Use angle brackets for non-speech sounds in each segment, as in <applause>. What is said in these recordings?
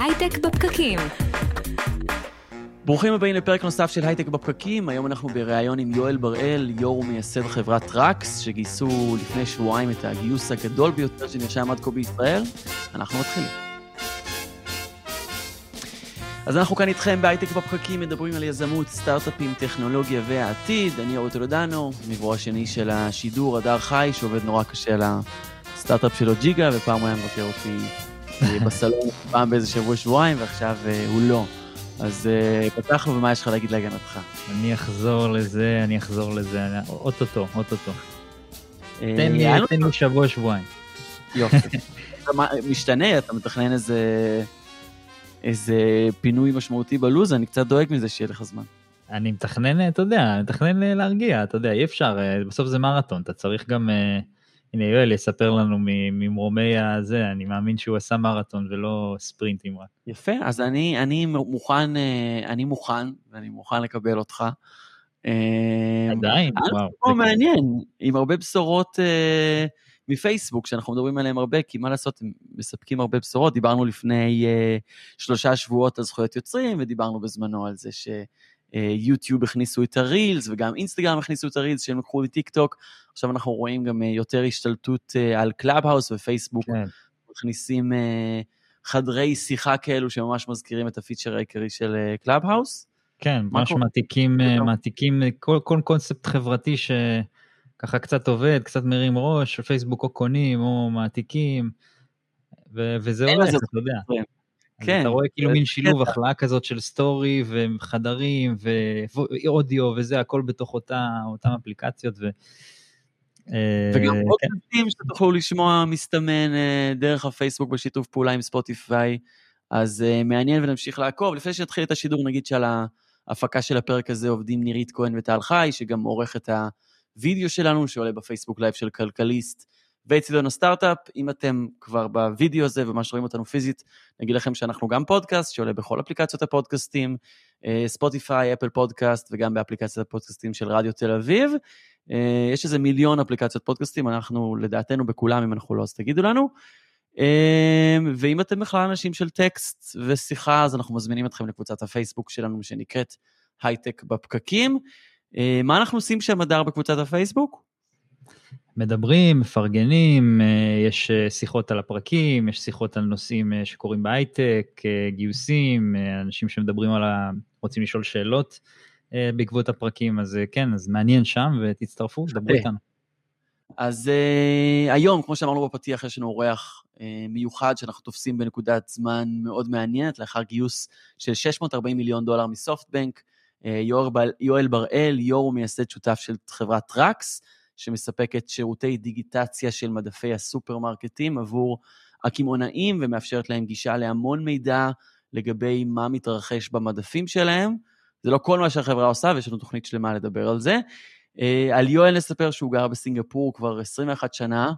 הייטק בפקקים. ברוכים הבאים לפרק נוסף של הייטק בפקקים. היום אנחנו בריאיון עם יואל בראל, יו"ר ומייסד חברת טראקס, שגייסו לפני שבועיים את הגיוס הגדול ביותר שנרשם עד כה בישראל. אנחנו מתחילים. אז אנחנו כאן איתכם בהייטק בפקקים, מדברים על יזמות, סטארט-אפים, טכנולוגיה והעתיד. אני אורי טולדנו, מעברו השני של השידור, הדר חי, שעובד נורא קשה על הסטארט-אפ שלו ג'יגה, ופעם הוא היה מבקר אותי בסלון פעם באיזה שבוע-שבועיים, ועכשיו אה, הוא לא. אז uh, פתחנו, ומה יש לך להגיד להגנתך? אני אחזור לזה, אני אחזור לזה, אוטוטו, אוטוטו. תן לי, תן לי שבוע, שבועיים. יופי. משתנה, אתה מתכנן איזה, איזה פינוי משמעותי בלו"ז, אני קצת דואג מזה שיהיה לך זמן. אני מתכנן, אתה יודע, אני מתכנן להרגיע, אתה יודע, אי אפשר, בסוף זה מרתון, אתה צריך גם... הנה יואל יספר לנו ממרומי הזה, אני מאמין שהוא עשה מרתון ולא ספרינטים רק. יפה, אז אני, אני מוכן, אה, אני מוכן, ואני מוכן לקבל אותך. אה, עדיין? וואו. זה מעניין, עם הרבה בשורות מפייסבוק, שאנחנו מדברים עליהם הרבה, כי מה לעשות, הם מספקים הרבה בשורות. דיברנו לפני שלושה שבועות על זכויות יוצרים, ודיברנו בזמנו על זה ש... יוטיוב הכניסו את הרילס, וגם אינסטגרם הכניסו את הרילס שהם לקחו מטיק טוק. עכשיו אנחנו רואים גם אה, יותר השתלטות אה, על קלאבהאוס ופייסבוק, כן. מכניסים אה, חדרי שיחה כאלו שממש מזכירים את הפיצ'ר העיקרי של קלאבהאוס. כן, ממש מעתיקים, מעתיקים כל, כל קונספט חברתי שככה קצת עובד, קצת מרים ראש, פייסבוק או קונים או מעתיקים, ו- וזה הולך, אתה יודע. כן. אתה רואה כאילו מין שילוב, הכלאה כזאת של סטורי וחדרים ואודיו וזה, הכל בתוך אותה, אותם אפליקציות. ו... אה, וגם פודקאסטים כן. שתוכלו לשמוע מסתמן אה, דרך הפייסבוק בשיתוף פעולה עם ספוטיפיי, אז אה, מעניין ונמשיך לעקוב. לפני שנתחיל את השידור, נגיד שעל ההפקה של הפרק הזה עובדים נירית כהן וטל חי, שגם עורך את הוידאו שלנו, שעולה בפייסבוק live של כלכליסט. ואצטדיון הסטארט-אפ, אם אתם כבר בווידאו הזה ומה שרואים אותנו פיזית, נגיד לכם שאנחנו גם פודקאסט שעולה בכל אפליקציות הפודקאסטים, ספוטיפיי, אפל פודקאסט וגם באפליקציית הפודקאסטים של רדיו תל אביב. אה, יש איזה מיליון אפליקציות פודקאסטים, אנחנו לדעתנו בכולם, אם אנחנו לא, אז תגידו לנו. אה, ואם אתם בכלל אנשים של טקסט ושיחה, אז אנחנו מזמינים אתכם לקבוצת הפייסבוק שלנו שנקראת הייטק בפקקים. אה, מה אנחנו עושים שם, הדר, בקבוצת הפייסבוק? מדברים, מפרגנים, יש שיחות על הפרקים, יש שיחות על נושאים שקורים בהייטק, גיוסים, אנשים שמדברים על ה... רוצים לשאול שאלות. אה, בעקבות הפרקים, אז אה, כן, אז מעניין שם ותצטרפו, דברו איתנו. אז אה, היום, כמו שאמרנו בפתיח, יש לנו אורח אה, מיוחד שאנחנו תופסים בנקודת זמן מאוד מעניינת, לאחר גיוס של 640 מיליון דולר מסופטבנק. אה, יואל בראל, יו"ר ומייסד שותף של חברת טראקס, שמספקת שירותי דיגיטציה של מדפי הסופרמרקטים עבור הקמעונאים ומאפשרת להם גישה להמון מידע לגבי מה מתרחש במדפים שלהם. זה לא כל מה שהחברה עושה, ויש לנו תוכנית שלמה לדבר על זה. אה, על יואל נספר שהוא גר בסינגפור כבר 21 שנה,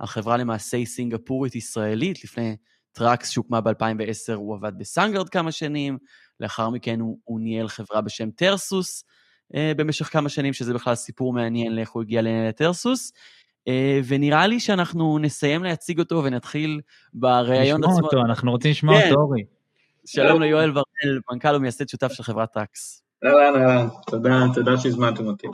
החברה למעשה היא סינגפורית ישראלית, לפני טראקס שהוקמה ב-2010 הוא עבד בסאנגארד כמה שנים, לאחר מכן הוא, הוא ניהל חברה בשם טרסוס במשך כמה שנים, שזה בכלל סיפור מעניין לאיך הוא הגיע לנהל את טרסוס. Uh, ונראה לי שאנחנו נסיים להציג אותו ונתחיל בריאיון עצמו. נשמע אותו, אנחנו רוצים לשמוע כן. אותו, אורי. שלום ליואל בראל, מנכ"ל ומייסד שותף של חברת טאקס. אהלן, אהלן, תודה, תודה שהזמנתם אותי.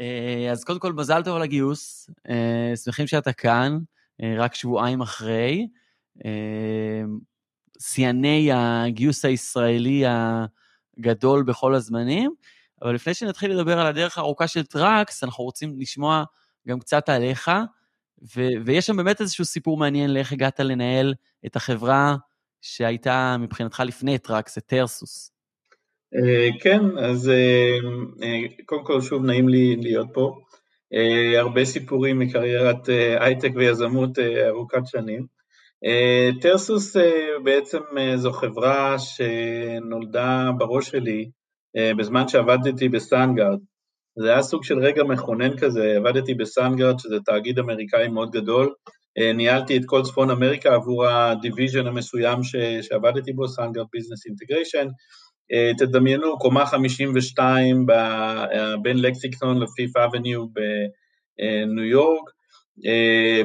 אה, אז קודם כל, מזל טוב על הגיוס, אה, שמחים שאתה כאן, אה, רק שבועיים אחרי. שיאני הגיוס הישראלי הגדול בכל הזמנים, אבל לפני שנתחיל לדבר על הדרך הארוכה של טראקס, אנחנו רוצים לשמוע גם קצת עליך, ו- ויש שם באמת איזשהו סיפור מעניין לאיך הגעת לנהל את החברה שהייתה מבחינתך לפני טראקס, את טרסוס. אה, כן, אז אה, אה, קודם כל שוב נעים לי להיות פה. הרבה סיפורים מקריירת הייטק ויזמות ארוכת שנים. טרסוס בעצם זו חברה שנולדה בראש שלי בזמן שעבדתי בסאנגארד. זה היה סוג של רגע מכונן כזה, עבדתי בסאנגארד, שזה תאגיד אמריקאי מאוד גדול, אה, ניהלתי את כל צפון אמריקה עבור ה division המסוים ש, שעבדתי בו, סאנגארד business integration. תדמיינו, קומה 52 ב, אה, בין לקסינגטון לפיפת' אבניו בניו יורק,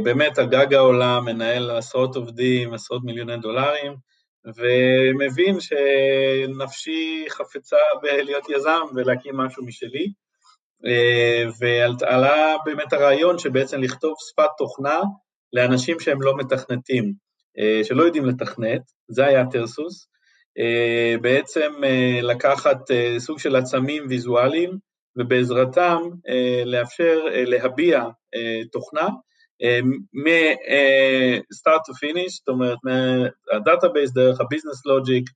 באמת על גג העולם, מנהל עשרות עובדים, עשרות מיליוני דולרים, ומבין שנפשי חפצה בלהיות יזם ולהקים משהו משלי. ועלה באמת הרעיון שבעצם לכתוב שפת תוכנה לאנשים שהם לא מתכנתים, שלא יודעים לתכנת, זה היה טרסוס, בעצם לקחת סוג של עצמים ויזואליים ובעזרתם לאפשר להביא תוכנה מ-start to finish, זאת אומרת מה database דרך ה business logic,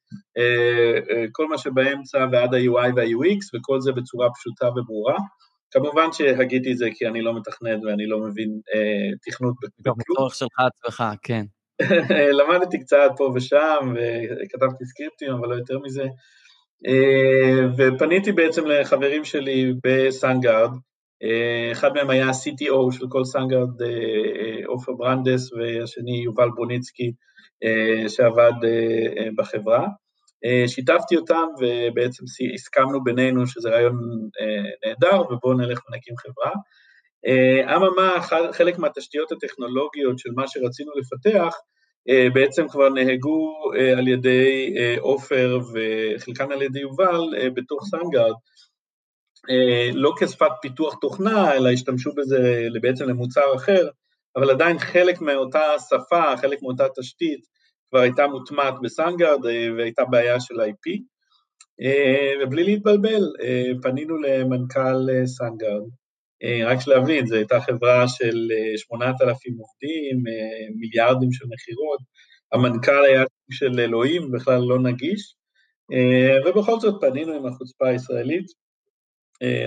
כל מה שבאמצע ועד ה-UI וה-UX וכל זה בצורה פשוטה וברורה. כמובן שהגיתי את זה כי אני לא מתכנת ואני לא מבין אה, תכנות בכלום. גם בצורך שלך עצמך, כן. <laughs> למדתי קצת פה ושם וכתבתי סקריפטים, אבל לא יותר מזה. אה, ופניתי בעצם לחברים שלי בסאנגארד, אה, אחד מהם היה CTO של כל סאנגארד, אה, עופר ברנדס, והשני יובל ברוניצקי, שעבד בחברה. שיתפתי אותם ובעצם הסכמנו בינינו שזה רעיון נהדר ובואו נלך ונקים חברה. אממה, חלק מהתשתיות הטכנולוגיות של מה שרצינו לפתח בעצם כבר נהגו על ידי עופר וחלקן על ידי יובל בתוך סאנגארד, לא כשפת פיתוח תוכנה, אלא השתמשו בזה בעצם למוצר אחר, אבל עדיין חלק מאותה שפה, חלק מאותה תשתית, כבר הייתה מוטמעת בסאנגארד והייתה בעיה של IP, ובלי להתבלבל, פנינו למנכ"ל סאנגארד, רק שלהבין, זו הייתה חברה של 8,000 עובדים, מיליארדים של מכירות, המנכ"ל היה של אלוהים, בכלל לא נגיש, ובכל זאת פנינו עם החוצפה הישראלית,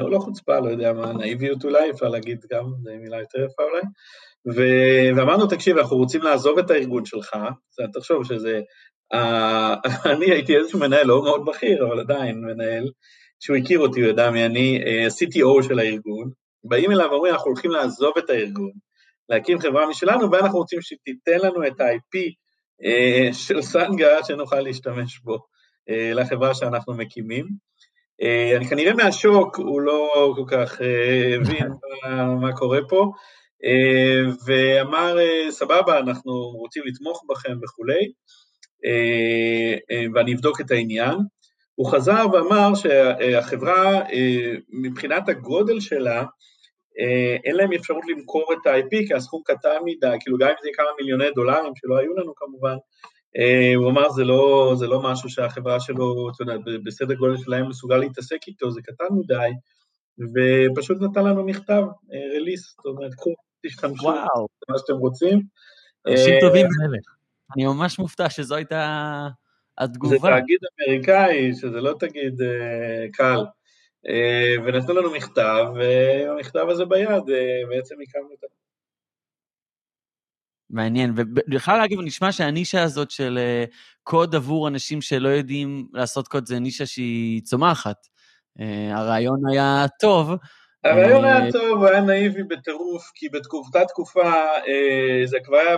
או לא חוצפה, לא יודע מה, נאיביות אולי, אפשר להגיד גם, זו מילה יותר יפה אולי, ואמרנו, תקשיב, אנחנו רוצים לעזוב את הארגון שלך, תחשוב שזה, <laughs> אני הייתי איזשהו מנהל לא מאוד בכיר, אבל עדיין מנהל, שהוא הכיר אותי, הוא ידע מי אני, CTO של הארגון, באים אליו ואומרים, אנחנו הולכים לעזוב את הארגון, להקים חברה משלנו, ואנחנו רוצים שתיתן לנו את ה-IP של סנגה שנוכל להשתמש בו לחברה שאנחנו מקימים. אני כנראה מהשוק, הוא לא כל כך הבין <laughs> מה קורה פה, ואמר, סבבה, אנחנו רוצים לתמוך בכם וכולי, ואני אבדוק את העניין. הוא חזר ואמר שהחברה, מבחינת הגודל שלה, אין להם אפשרות למכור את ה-IP כי הסכום קטן מדי, כאילו גם אם זה כמה מיליוני דולרים שלא היו לנו כמובן, הוא אמר זה לא, זה לא משהו שהחברה שלו, אתה יודע, בסדר גודל שלהם מסוגל להתעסק איתו, זה קטן מדי, ופשוט נתן לנו מכתב, רליס, זאת אומרת, קחו, תשתמשו, מה שאתם רוצים. אנשים טובים מלך. אני ממש מופתע שזו הייתה התגובה. זה תאגיד אמריקאי, שזה לא תאגיד קל. ונתנו לנו מכתב, והמכתב הזה ביד, בעצם הקמנו את ה... מעניין, ובכלל להגיד, נשמע שהנישה הזאת של קוד עבור אנשים שלא יודעים לעשות קוד זה נישה שהיא צומחת. הרעיון היה טוב. הרעיון היה טוב, הוא היה נאיבי בטירוף, כי בתקופת תקופה, זה כבר היה,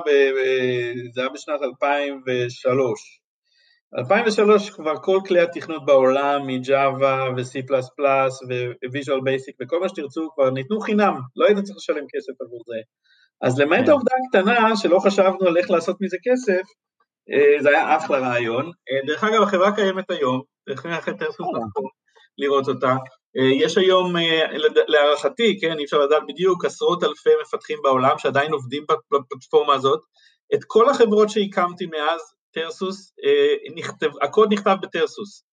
זה היה בשנת 2003. 2003 כבר כל כלי התכנות בעולם, מג'אווה ו-C++ ו-Visual Basic וכל מה שתרצו כבר ניתנו חינם, לא היית צריך לשלם כסף עבור זה. אז למעט העובדה הקטנה שלא חשבנו על איך לעשות מזה כסף, זה היה אחלה רעיון. דרך אגב, החברה קיימת היום, אחרי טרסוס נכון לראות אותה. יש היום, להערכתי, כן, אי אפשר לדעת בדיוק, עשרות אלפי מפתחים בעולם שעדיין עובדים בפלטפורמה הזאת. את כל החברות שהקמתי מאז טרסוס, נכתב, הקוד נכתב בטרסוס.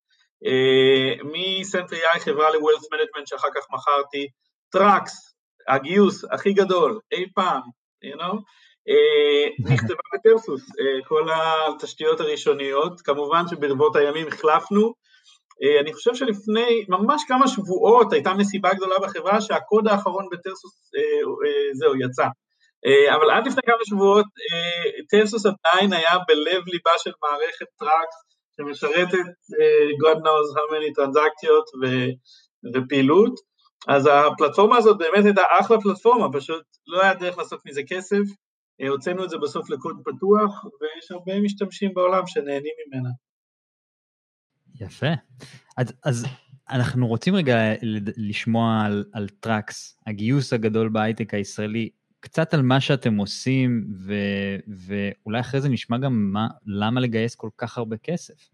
מסנטרי-איי, חברה ל-Wealth Management שאחר כך מכרתי, טראקס, הגיוס הכי גדול אי פעם, you know, נכתבה בטרסוס, כל התשתיות הראשוניות, כמובן שברבות הימים החלפנו, אני חושב שלפני ממש כמה שבועות הייתה מסיבה גדולה בחברה שהקוד האחרון ב Tarsus זהו יצא, אבל עד לפני כמה שבועות Tarsus עדיין היה בלב ליבה של מערכת Trax שמשרתת God knows how many טרנזקציות ופעילות, אז הפלטפורמה הזאת באמת הייתה אחלה פלטפורמה, פשוט לא היה דרך לעשות מזה כסף, הוצאנו את זה בסוף לקוד פתוח, ויש הרבה משתמשים בעולם שנהנים ממנה. יפה. אז, אז אנחנו רוצים רגע לשמוע על, על Trax, הגיוס הגדול בהייטק הישראלי. קצת על מה שאתם עושים, ו, ואולי אחרי זה נשמע גם מה, למה לגייס כל כך הרבה כסף.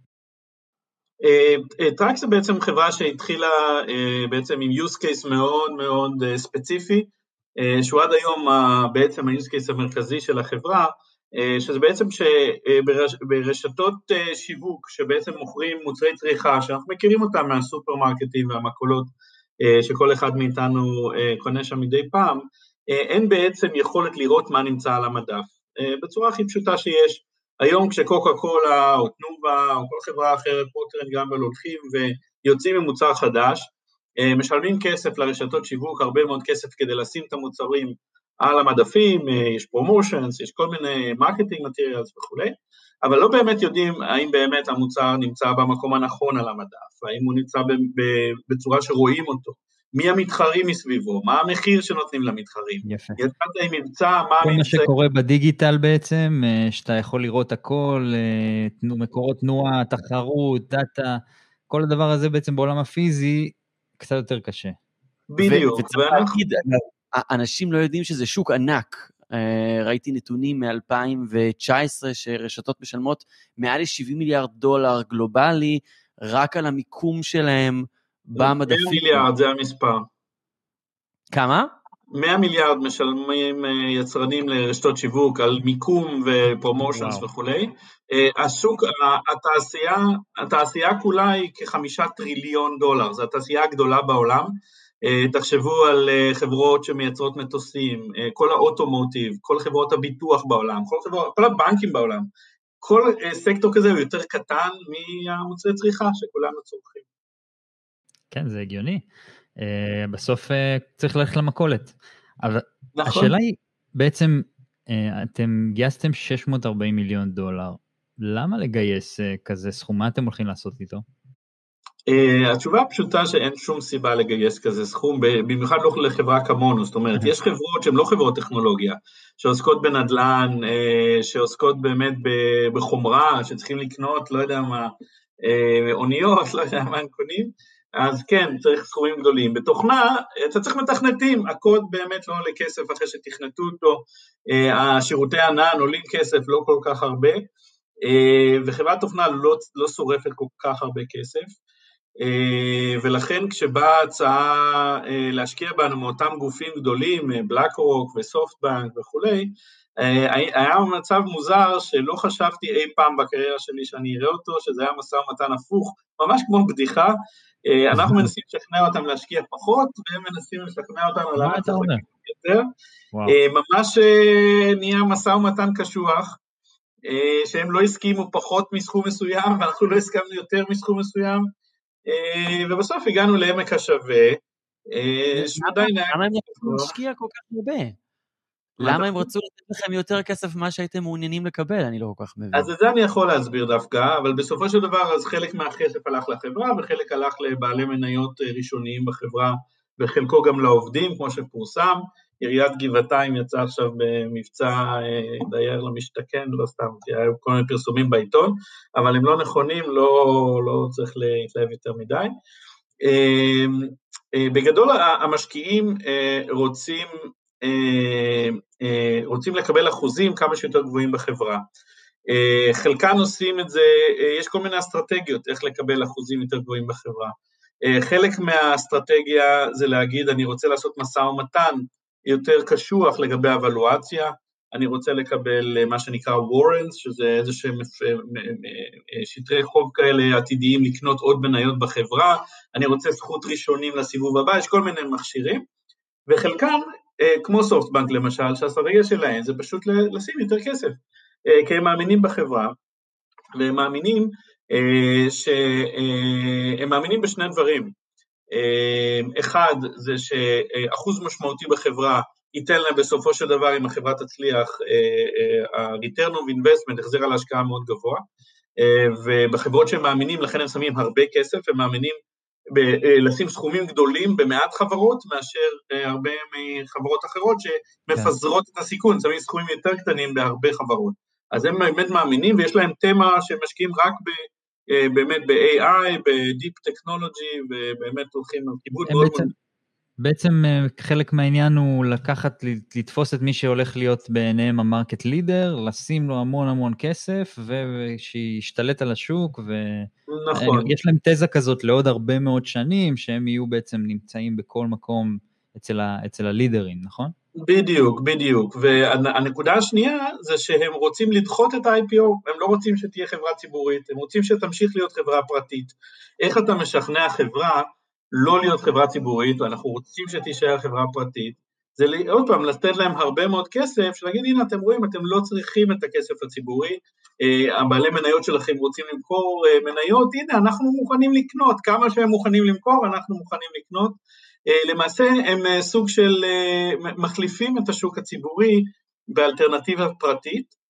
Trax זה בעצם חברה שהתחילה בעצם עם use case מאוד מאוד ספציפי, שהוא עד היום בעצם ה-use case המרכזי של החברה, שזה בעצם שברשתות שיווק שבעצם מוכרים מוצרי צריכה שאנחנו מכירים אותם מהסופרמרקטים והמכולות שכל אחד מאיתנו קונה שם מדי פעם, אין בעצם יכולת לראות מה נמצא על המדף. בצורה הכי פשוטה שיש, היום כשקוקה קולה או תנובה או כל חברה אחרת, פוטרן גמבל הולכים ויוצאים עם מוצר חדש, משלמים כסף לרשתות שיווק, הרבה מאוד כסף כדי לשים את המוצרים על המדפים, יש promotions, יש כל מיני marketing materials וכולי, אבל לא באמת יודעים האם באמת המוצר נמצא במקום הנכון על המדף, האם הוא נמצא בצורה שרואים אותו, מי המתחרים מסביבו, מה המחיר שנותנים למתחרים. יפה. יצאת עם מבצע, מה המבצע... כל מה שקורה בדיגיטל בעצם, אה, שאתה יכול לראות הכל, אה, מקורות תנועה, תחרות, דאטה, כל הדבר הזה בעצם בעולם הפיזי קצת יותר קשה. בדיוק. וצריך להגיד, אנשים לא יודעים שזה שוק ענק. אה, ראיתי נתונים מ-2019 שרשתות משלמות מעל ל-70 מיליארד דולר גלובלי, רק על המיקום שלהם במדפים. 100 מיליארד זה המספר. כמה? 100 מיליארד משלמים אה, יצרנים לרשתות שיווק על מיקום ופרומושנס וכולי. אה, השוק, התעשייה, התעשייה כולה היא כחמישה טריליון דולר, זו התעשייה הגדולה בעולם. אה, תחשבו על חברות שמייצרות מטוסים, כל האוטומוטיב, כל חברות הביטוח בעולם, כל, חברות, כל הבנקים בעולם. כל סקטור כזה הוא יותר קטן מהמוצרי צריכה שכולנו צורכים. כן, זה הגיוני. Uh, בסוף uh, צריך ללכת למכולת. אבל נכון. השאלה היא, בעצם, uh, אתם גייסתם 640 מיליון דולר, למה לגייס כזה סכום? מה אתם הולכים לעשות איתו? Uh, התשובה הפשוטה שאין שום סיבה לגייס כזה סכום, במיוחד לא לחברה כמונו, זאת אומרת, יש חברות שהן לא חברות טכנולוגיה, שעוסקות בנדל"ן, uh, שעוסקות באמת בחומרה, שצריכים לקנות, לא יודע מה, uh, אוניות, לא יודע מה הם קונים, אז כן, צריך סכומים גדולים. בתוכנה, אתה צריך מתכנתים, הקוד באמת לא עולה כסף אחרי שתכנתו אותו, אה, השירותי ענן עולים כסף, לא כל כך הרבה, אה, וחברת תוכנה לא, לא שורפת כל כך הרבה כסף, אה, ולכן כשבאה הצעה להשקיע בנו מאותם גופים גדולים, בלק רוק וסופטבנק וכולי, היה מצב מוזר שלא חשבתי אי פעם בקריירה שלי שאני אראה אותו, שזה היה משא ומתן הפוך, ממש כמו בדיחה, אה, אנחנו מנסים לשכנע אותם להשקיע פחות, והם מנסים לשכנע אותם על למה צריך יותר. אה, ממש אה, נהיה משא ומתן קשוח, שהם לא הסכימו פחות מסכום מסוים, <laughs> ואנחנו לא הסכמנו יותר מסכום מסוים, ובסוף הגענו לעמק השווה. למה הם רצו להשקיע כל כך הרבה? למה הם רצו לתת לכם יותר כסף ממה שהייתם מעוניינים לקבל? אני לא כל כך מבין. אז את זה אני יכול להסביר דווקא, אבל בסופו של דבר אז חלק מהכסף הלך לחברה וחלק הלך לבעלי מניות אה, ראשוניים בחברה וחלקו גם לעובדים, כמו שפורסם. עיריית גבעתיים יצאה עכשיו במבצע אה, דייר למשתכן, לא סתם, כי היו כל מיני פרסומים בעיתון, אבל הם לא נכונים, לא, לא צריך להתלהב יותר מדי. אה, בגדול המשקיעים רוצים רוצים לקבל אחוזים כמה שיותר גבוהים בחברה. אה, חלקן עושים את זה, יש כל מיני אסטרטגיות איך לקבל אחוזים יותר גבוהים בחברה. חלק מהאסטרטגיה זה להגיד, אני רוצה לעשות משא ומתן יותר קשוח לגבי אבלואציה, אני רוצה לקבל מה שנקרא warrants, שזה איזה שהם שטרי חוב כאלה עתידיים לקנות עוד מניות בחברה, אני רוצה זכות ראשונים לסיבוב הבא, יש כל מיני מכשירים, וחלקם אה, כמו סופטבנק למשל, שהאסטרטגיה שלהם זה פשוט לשים יותר כסף, אה, כי הם מאמינים בחברה, והם מאמינים אה, שהם מאמינים בשני דברים, אחד זה שאחוז משמעותי בחברה ייתן להם בסופו של דבר, אם החברה תצליח, ה-return of investment, החזר על ההשקעה מאוד גבוה, ובחברות שהם מאמינים, לכן הם שמים הרבה כסף, הם מאמינים אה, לשים סכומים גדולים במעט חברות מאשר אה, הרבה מחברות אחרות שמפזרות. את הסיכון, שמים סכומים יותר קטנים בהרבה חברות. אז הם באמת מאמינים ויש להם תמה שהם משקיעים רק ב, אה, באמת ב-AI, ב-Deep Technology, ובאמת הולכים על כיבוד מאוד מאוד... בעצם אה, חלק מהעניין הוא לקחת, לתפוס את מי שהולך להיות בעיניהם המרקט לידר, לשים לו המון המון כסף, ושישתלט על השוק, נכון. ויש להם תזה כזאת לעוד הרבה מאוד שנים, שהם יהיו בעצם נמצאים בכל מקום אצל, ה... אצל הלידרים, נכון? בדיוק, בדיוק. והנקודה השנייה זה שהם רוצים לדחות את ה-IPO, הם לא רוצים שתהיה חברה ציבורית, הם רוצים שתמשיך להיות חברה פרטית. איך אתה משכנע חברה לא להיות חברה ציבורית, ואנחנו רוצים שתישאר חברה פרטית, זה עוד פעם לתת להם הרבה מאוד כסף, שלהגיד הנה אתם רואים אתם לא צריכים את הכסף הציבורי, אה, הבעלי מניות שלכם רוצים למכור אה, מניות, הנה אנחנו מוכנים לקנות, כמה שהם מוכנים למכור אנחנו מוכנים לקנות, אה, למעשה הם סוג של מחליפים את השוק הציבורי באלטרנטיבה פרטית,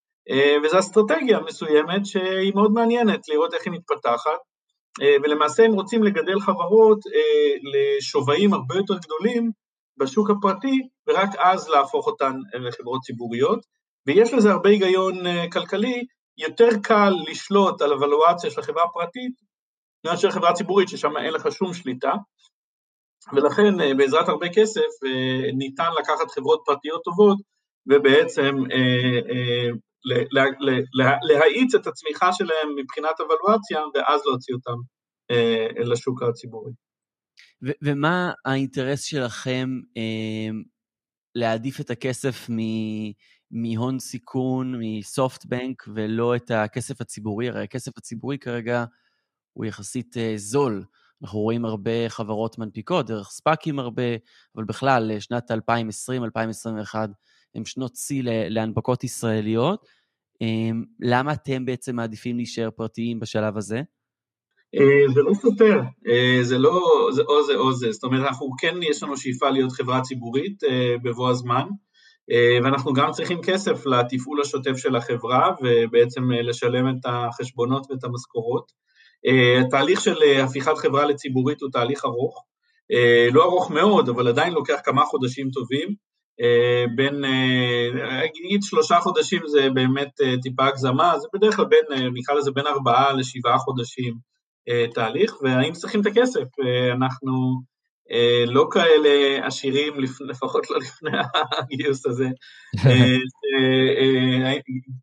וזו אסטרטגיה מסוימת שהיא מאוד מעניינת לראות איך היא מתפתחת, ולמעשה הם רוצים לגדל חברות אה, לשווים הרבה יותר גדולים בשוק הפרטי, ורק אז להפוך אותן לחברות ציבוריות, ויש לזה הרבה היגיון אה, כלכלי, יותר קל לשלוט על הוולואציה של החברה הפרטית מאשר חברה ציבורית ששם אין לך שום שליטה, ולכן בעזרת הרבה כסף ניתן לקחת חברות פרטיות טובות ובעצם להאיץ את הצמיחה שלהם מבחינת הוולואציה, ואז להוציא אותם אה, לשוק הציבורי. ומה האינטרס שלכם אה, להעדיף את הכסף מהון סיכון, מסופטבנק, ולא את הכסף הציבורי? הרי הכסף הציבורי כרגע הוא יחסית אה, זול. אנחנו רואים הרבה חברות מנפיקות, דרך ספאקים הרבה, אבל בכלל, שנת 2020-2021 הם שנות שיא להנפקות ישראליות. אמ, למה אתם בעצם מעדיפים להישאר פרטיים בשלב הזה? אה, זה לא סותר, אה, זה לא זה או זה או זה, זאת אומרת אנחנו כן יש לנו שאיפה להיות חברה ציבורית אה, בבוא הזמן ואנחנו גם צריכים כסף לתפעול השוטף של החברה ובעצם לשלם את החשבונות ואת המשכורות. התהליך של הפיכת חברה לציבורית הוא תהליך ארוך, לא ארוך מאוד אבל עדיין לוקח כמה חודשים טובים בין, אה, נגיד שלושה חודשים זה באמת אה, טיפה הגזמה, זה בדרך כלל בין, נקרא לזה בין ארבעה לשבעה חודשים תהליך, והאם צריכים את הכסף? אנחנו לא כאלה עשירים, לפחות לא לפני הגיוס הזה. <laughs>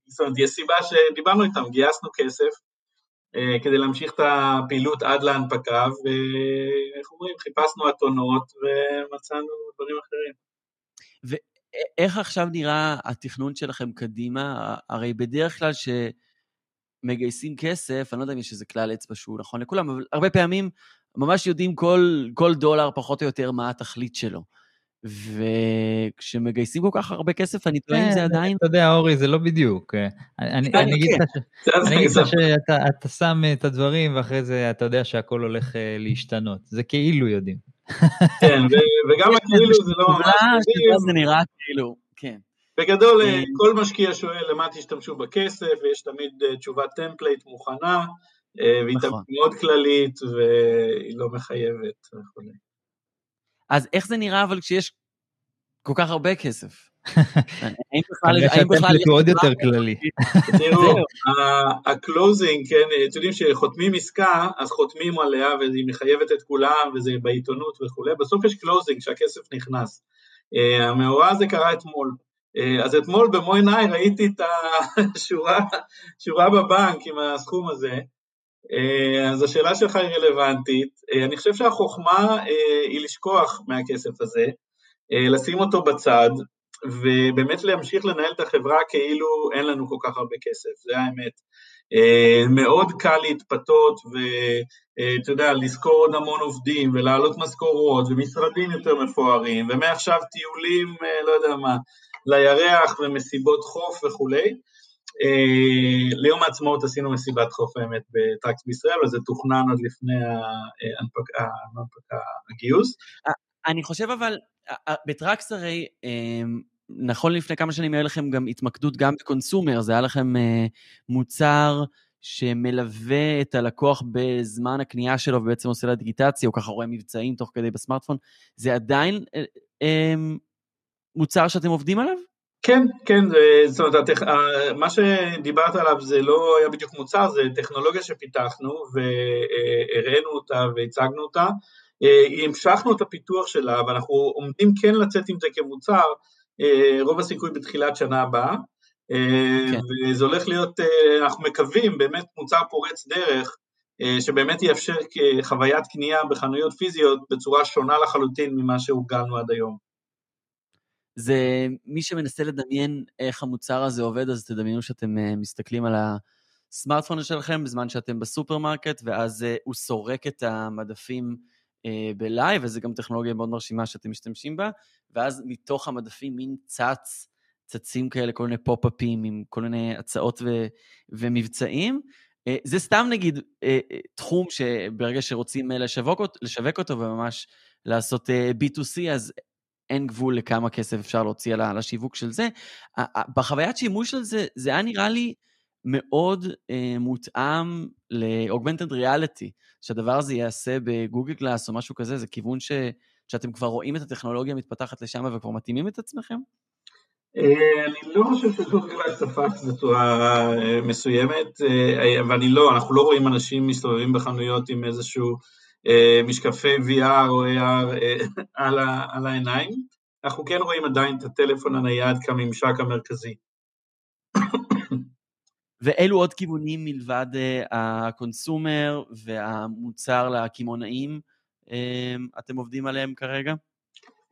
זאת אומרת, יש סיבה שדיברנו איתם, גייסנו כסף כדי להמשיך את הפעילות עד להנפקה, ואיך אומרים, חיפשנו אתונות ומצאנו דברים אחרים. ואיך עכשיו נראה התכנון שלכם קדימה? הרי בדרך כלל שמגייסים כסף, אני לא יודע אם יש איזה כלל אצבע שהוא נכון לכולם, אבל הרבה פעמים ממש יודעים כל, כל דולר פחות או יותר מה התכלית שלו. וכשמגייסים כל כך הרבה כסף, אני טועה אם זה עדיין... אתה יודע, אורי, זה לא בדיוק. אני אגיד לך שאתה שם את הדברים, ואחרי זה אתה יודע שהכל הולך אה, להשתנות. זה כאילו יודעים. כן, וגם הכאילו זה לא ממש... זה נראה כאילו, כן. בגדול, אה, אה, כל משקיע שואל למה תשתמשו בכסף, ויש תמיד אה, תשובת template מוכנה, והיא תמיד נכון. מאוד כללית, והיא לא מחייבת וכו'. אז איך זה נראה אבל כשיש כל כך הרבה כסף? האם בכלל... עוד יותר כללי. תראו, ה closing, כן, אתם יודעים שחותמים עסקה, אז חותמים עליה והיא מחייבת את כולם וזה בעיתונות וכולי, בסוף יש closing שהכסף נכנס. אה, המאורע הזה קרה אתמול. אה, אז אתמול במו עיניי ראיתי את השורה בבנק עם הסכום הזה, אה, אז השאלה שלך היא רלוונטית. אני חושב שהחוכמה היא לשכוח מהכסף הזה, לשים אותו בצד, ובאמת להמשיך לנהל את החברה כאילו אין לנו כל כך הרבה כסף, זה האמת. אה, מאוד קל להתפתות ואתה אה, יודע, לשכור עוד המון עובדים ולהעלות משכורות ומשרדים יותר מפוארים ומעכשיו טיולים, אה, לא יודע מה, לירח ומסיבות חוף וכולי. ליום העצמאות עשינו מסיבת חוף האמת בטרקס בישראל, וזה תוכנן עוד לפני הגיוס. אני חושב אבל, בטרקס הרי נכון לפני כמה שנים היה לכם גם התמקדות גם בקונסומר, זה היה לכם אה, מוצר שמלווה את הלקוח בזמן הקנייה שלו ובעצם עושה לה דיגיטציה, או ככה רואה מבצעים תוך כדי בסמארטפון, זה עדיין אה, אה, מוצר שאתם עובדים עליו? כן, כן, זאת אומרת, מה שדיברת עליו זה לא היה בדיוק מוצר, זה טכנולוגיה שפיתחנו והראינו אותה והצגנו אותה. המשכנו את הפיתוח שלה ואנחנו עומדים כן לצאת עם זה כמוצר, רוב הסיכוי בתחילת שנה הבאה, כן. וזה הולך להיות, אנחנו מקווים, באמת מוצר פורץ דרך, שבאמת יאפשר חוויית קנייה בחנויות פיזיות בצורה שונה לחלוטין ממה שהורגלנו עד היום. זה מי שמנסה לדמיין איך המוצר הזה עובד, אז תדמיינו שאתם מסתכלים על הסמארטפון שלכם בזמן שאתם בסופרמרקט, ואז הוא סורק את המדפים ב live, וזו גם טכנולוגיה מאוד מרשימה שאתם משתמשים בה, ואז מתוך המדפים מין צץ, צצים כאלה, כל מיני פופ-אפים עם כל מיני הצעות ו- ומבצעים. Uh, זה סתם נגיד uh, תחום שברגע שרוצים לשווק, לשווק אותו וממש לעשות uh, B2C, אז אין גבול לכמה כסף אפשר להוציא על השיווק של זה. בחוויית שימוש של זה, זה היה נראה לי מאוד אה, מותאם ל-augmented reality, שהדבר הזה ייעשה בגוגל גלאס או משהו כזה, זה כיוון ש, שאתם כבר רואים את הטכנולוגיה מתפתחת לשם וכבר מתאימים את עצמכם? אה, אני לא חושב שגוגל גלאס קפץ בצורה אה, מסוימת, אה, ואני לא, אנחנו לא רואים אנשים מסתובבים בחנויות עם איזשהו אה, משקפי VR או AR אה, <laughs> על, ה, על העיניים, אנחנו כן רואים עדיין את הטלפון הנייד כממשק המרכזי. ואילו עוד כיוונים מלבד uh, הקונסומר והמוצר לקמעונאים uh, אתם עובדים עליהם כרגע?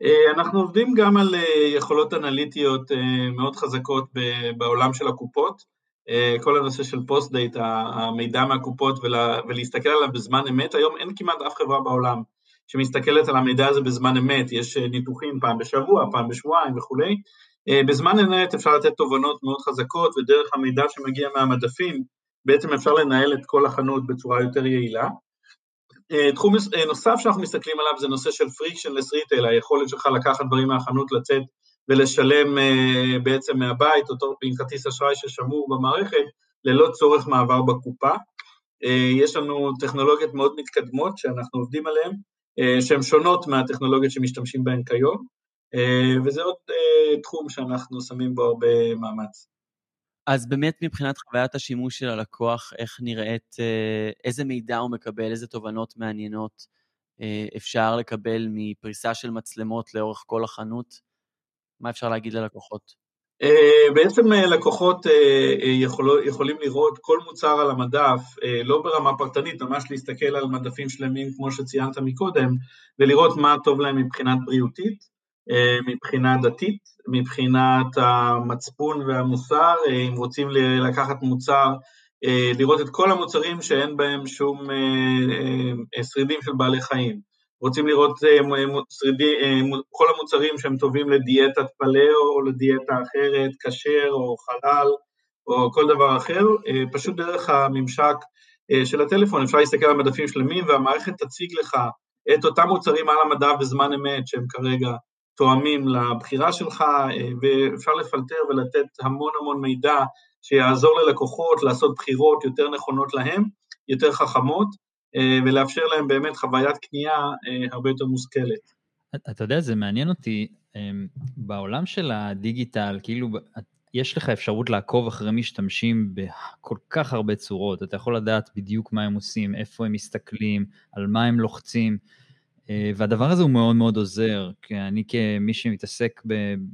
Uh, אנחנו עובדים גם על uh, יכולות אנליטיות מאוד חזקות בעולם של הקופות. אה, כל הנושא של פוסט דייט, המידע מהקופות ולה, ולהסתכל עליו בזמן אמת, היום אין כמעט אף חברה בעולם שמסתכלת על המידע הזה בזמן אמת, יש אה, ניתוחים פעם בשבוע, פעם בשבועיים וכולי, אה, בזמן אמת אפשר לתת תובנות מאוד חזקות ודרך המידע שמגיע מהמדפים בעצם אפשר לנהל את כל החנות בצורה יותר יעילה. תחום נוסף שאנחנו מסתכלים עליו זה נושא של frictionless retail, היכולת שלך לקחת דברים מהחנות, לצאת ולשלם אה, בעצם מהבית, אותו עם כרטיס אשראי ששמור במערכת, ללא צורך מעבר בקופה. אה, יש לנו טכנולוגיות מאוד מתקדמות שאנחנו עובדים עליהן, אה, שהן שונות מהטכנולוגיות שמשתמשים בהן כיום, וזה עוד תחום שאנחנו שמים בו הרבה מאמץ. אז באמת מבחינת חוויית השימוש של הלקוח, איך נראית, איזה מידע הוא מקבל, איזה תובנות מעניינות אפשר לקבל מפריסה של מצלמות לאורך כל החנות? מה אפשר להגיד ללקוחות? אה, בעצם אה, לקוחות אה, יכול, יכולים לראות כל מוצר על המדף, לא ברמה פרטנית, ממש להסתכל על מדפים שלמים כמו שציינת מקודם, ולראות מה טוב להם מבחינת בריאותית, מבחינה דתית, מבחינת המצפון והמוסר, אם רוצים לקחת מוצר, לראות את כל המוצרים שאין בהם שום שרידים של בעלי חיים. רוצים לראות אה, שרידי, אה, כל המוצרים שהם טובים לדיאטת פלאו או לדיאטה אחרת, כשר או חלל או כל דבר אחר, אה, פשוט דרך הממשק של הטלפון אפשר להסתכל על מדפים שלמים והמערכת תציג לך את אותם מוצרים על המדף בזמן אמת שהם כרגע תואמים לבחירה שלך ואפשר לפלטר ולתת המון המון מידע שיעזור ללקוחות לעשות בחירות יותר נכונות להם, יותר חכמות אה, ולאפשר להם באמת חוויית קנייה אה, הרבה יותר מושכלת. אתה יודע, זה מעניין אותי, בעולם של הדיגיטל, כאילו, יש לך אפשרות לעקוב אחרי משתמשים בכל כך הרבה צורות, אתה יכול לדעת בדיוק מה הם עושים, איפה הם מסתכלים, על מה הם לוחצים, אה, והדבר הזה הוא מאוד מאוד עוזר, כי אני כמי שמתעסק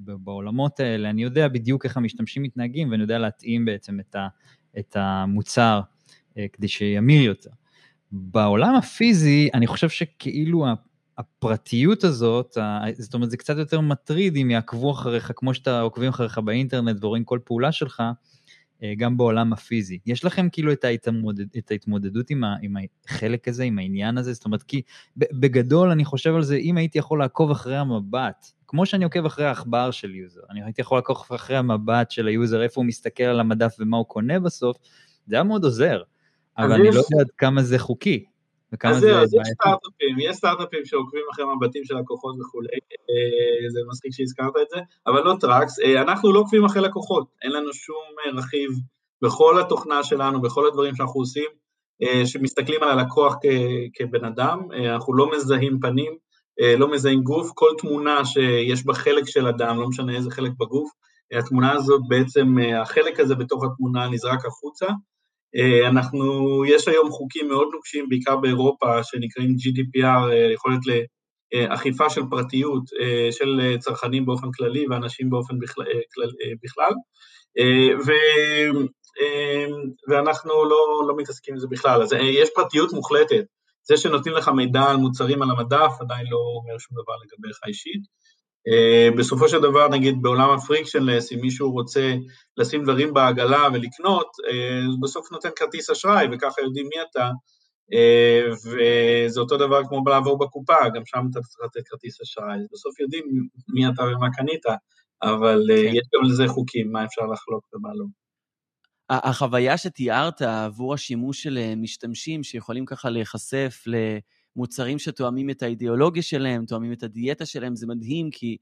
בעולמות האלה, אני יודע בדיוק איך המשתמשים מתנהגים, ואני יודע להתאים בעצם את המוצר כדי שימיר יותר. בעולם הפיזי, אני חושב שכאילו הפרטיות הזאת, זאת אומרת, זה קצת יותר מטריד אם יעקבו אחריך, כמו שאתה עוקבים אחריך באינטרנט ורואים כל פעולה שלך, אה, גם בעולם הפיזי. יש לכם כאילו את, ההתמודד, את ההתמודדות עם, ה, עם החלק הזה, עם העניין הזה? זאת אומרת, כי בגדול אני חושב על זה, אם הייתי יכול לעקוב אחרי המבט, כמו שאני עוקב אחרי העכבר של user, אני הייתי יכול לעקוב אחרי המבט של ה user, איפה הוא מסתכל על המדף ומה הוא קונה בסוף, זה היה מאוד עוזר. אבל אני לא יודע עד כמה זה חוקי. וכמה זה בעייתי. אז יש סטארט-אפים, יש סטארט-אפים שעוקבים אחרי מבטים של לקוחות וכולי, אה, זה מצחיק שהזכרת את זה, אבל לא Trax, אה, אנחנו לא עוקבים אחרי לקוחות, אין לנו שום אה, רכיב בכל התוכנה שלנו, בכל הדברים שאנחנו עושים, שמסתכלים על הלקוח כבן אדם, אנחנו לא מזהים פנים, לא מזהים גוף, כל תמונה שיש בה חלק של אדם, לא משנה איזה חלק בגוף, התמונה הזאת בעצם, החלק הזה בתוך התמונה נזרק החוצה, אנחנו, יש היום חוקים מאוד נוקשים, בעיקר באירופה, שנקראים GDPR, יכולת לאכיפה של פרטיות של צרכנים באופן כללי ואנשים באופן בכלל. בכלל. ו, ואנחנו לא, לא מתעסקים עם זה בכלל, אז יש פרטיות מוחלטת. זה שנותנים לך מידע על מוצרים על המדף עדיין לא אומר שום דבר לגביך אישית. Uh, בסופו של דבר, נגיד בעולם הפריקשנלס, אם מישהו רוצה לשים דברים בעגלה ולקנות, uh, בסוף נותן כרטיס אשראי וככה יודעים מי אתה, uh, וזה אותו דבר כמו לעבור בקופה, גם שם אתה צריך לתת כרטיס אשראי, בסוף יודעים מי אתה ומה קנית, אבל כן. יש גם לזה חוקים, מה אפשר לחלוק ומה לא. החוויה שתיארת עבור השימוש של אה, משתמשים שיכולים ככה להיחשף למוצרים שתואמים את האידיאולוגיה שלהם, תואמים את הדיאטה שלהם, זה מדהים, כי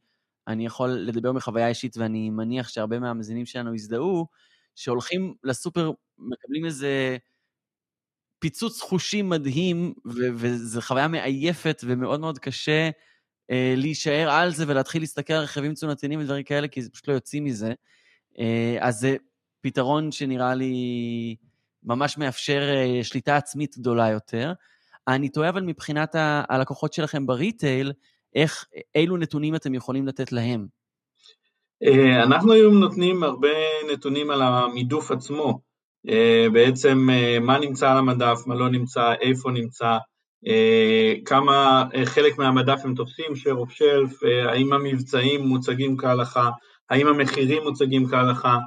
אני יכול לדבר מחוויה אישית, ואני מניח שהרבה מהמאזינים שלנו יזדהו, שהולכים לסופר, מקבלים איזה פיצוץ חושים מדהים, ו- וזו חוויה מעייפת ומאוד מאוד קשה אה, להישאר על זה ולהתחיל להסתכל על רכיבים תזונתיים ודברים כאלה, כי זה פשוט לא יוצאים מזה. אה, אז זה פתרון שנראה לי ממש מאפשר אה, שליטה עצמית גדולה יותר. אני תוהה אבל מבחינת הלקוחות שלכם בריטייל, איך, אילו נתונים אתם יכולים לתת להם? אה, אנחנו היום נותנים הרבה נתונים על המידוף עצמו, אה, בעצם מה נמצא על המדף, מה לא נמצא, איפה נמצא, כמה חלק מהמדף הם תופסים, share of shelf, האם המבצעים מוצגים כהלכה, האם המחירים מוצגים כהלכה,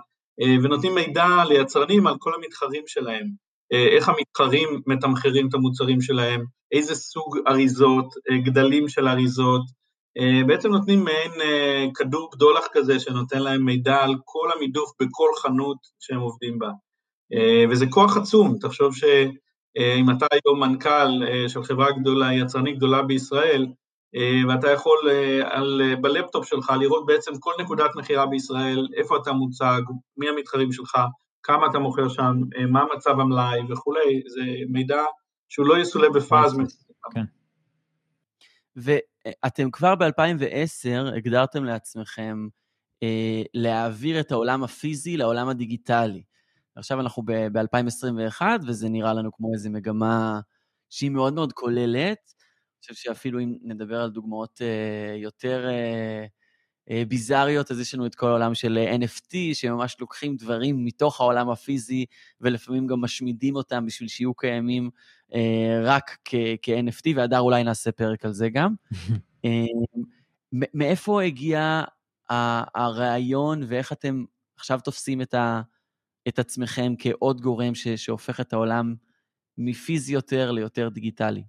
אה, ונותנים מידע ליצרנים על כל המתחרים שלהם, אה, איך המתחרים מתמחרים את המוצרים שלהם, איזה סוג אריזות, אה, גדלים של אריזות, בעצם נותנים מעין כדור בדולח כזה שנותן להם מידע על כל המידוף בכל חנות שהם עובדים בה. וזה כוח עצום, תחשוב שאם אתה היום מנכ"ל של חברה גדולה, יצרנית גדולה בישראל, אה, ואתה יכול אה, על, אה, בלפטופ שלך לראות בעצם כל נקודת מכירה בישראל, איפה אתה מוצג, מי המתחרים שלך, כמה אתה מוכר שם, מה מצב המלאי וכולי, זה מידע שהוא לא יסולא בפאז. כן. ואתם כבר ב-2010 הגדרתם לעצמכם אה, להעביר את העולם הפיזי לעולם הדיגיטלי. עכשיו אנחנו ב-2021, וזה נראה לנו כמו איזו מגמה שהיא מאוד מאוד כוללת. חושב שאפילו אם נדבר על דוגמאות אה, יותר אה, אה, ביזריות, אז יש לנו את כל העולם של NFT, שממש לוקחים דברים מתוך העולם הפיזי, ולפעמים גם משמידים אותם בשביל שיהיו קיימים רק כ-NFT, והדר אולי נעשה פרק על זה גם. <laughs> מאיפה הגיע הרעיון, ואיך אתם עכשיו תופסים את, ה, את עצמכם כעוד גורם ש, שהופך את העולם מפיזי יותר ליותר דיגיטלי?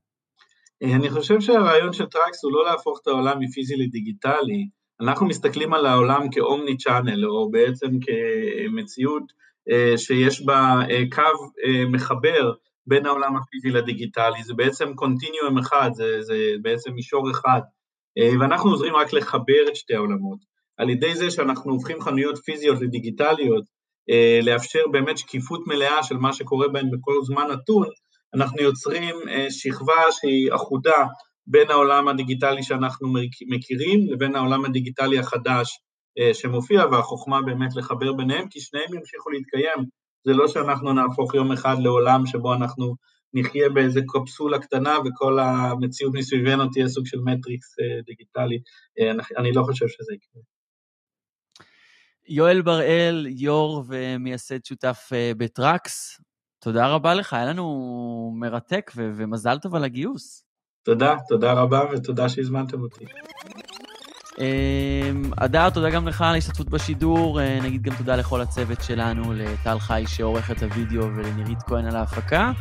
אני חושב שהרעיון של Trax הוא לא להפוך את העולם מפיזי לדיגיטלי, אנחנו מסתכלים על העולם כ omni-channel, או בעצם כמציאות אה, שיש בה אה, קו אה, מחבר בין העולם הפיזי לדיגיטלי, זה בעצם continuum אחד, זה, זה בעצם מישור אחד, ואנחנו עוזרים רק לחבר את שתי העולמות. על ידי זה שאנחנו הופכים חנויות פיזיות לדיגיטליות, לאפשר באמת שקיפות מלאה של מה שקורה בהן בכל זמן נתון, אנחנו יוצרים שכבה שהיא אחודה בין העולם הדיגיטלי שאנחנו מכירים לבין העולם הדיגיטלי החדש אה, שמופיע, והחוכמה באמת לחבר ביניהם, כי שניהם ימשיכו להתקיים. זה לא שאנחנו נהפוך יום אחד לעולם שבו אנחנו נחיה באיזה קפסולה קטנה וכל המציאות מסביבנו תהיה סוג של מטריקס אה, דיגיטלי. אני לא חושב שזה יקרה. יואל בראל, יו"ר ומייסד שותף בטראקס, תודה רבה לך, היה לנו מרתק ומזל טוב על הגיוס. תודה, תודה רבה ותודה שהזמנתם אותי. אדר, אמ, תודה גם לך על ההשתתפות בשידור. אה, נגיד גם תודה לכל הצוות שלנו, לטל חי שעורך את הוידאו ולנירית כהן על ההפקה.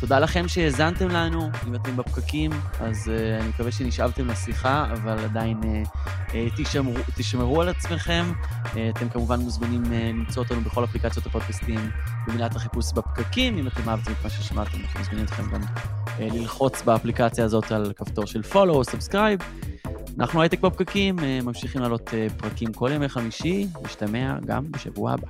תודה לכם שהאזנתם לנו. אם אתם בפקקים, אז uh, אני מקווה שנשאבתם לשיחה, אבל עדיין uh, תשמרו, תשמרו על עצמכם. אתם כמובן מוזמנים למצוא אותנו בכל אפליקציות הפודקאסטים במילת החיפוש בפקקים. אם אתם אהבתם את מה ששמעתם, אנחנו מזמינים אתכם גם ללחוץ באפליקציה הזאת על כפתור של follow או subscribe. אנחנו הייטק בפקקים, uh, ממשיכים לעלות uh, פרקים כל ימי חמישי, נשתמע גם בשבוע הבא.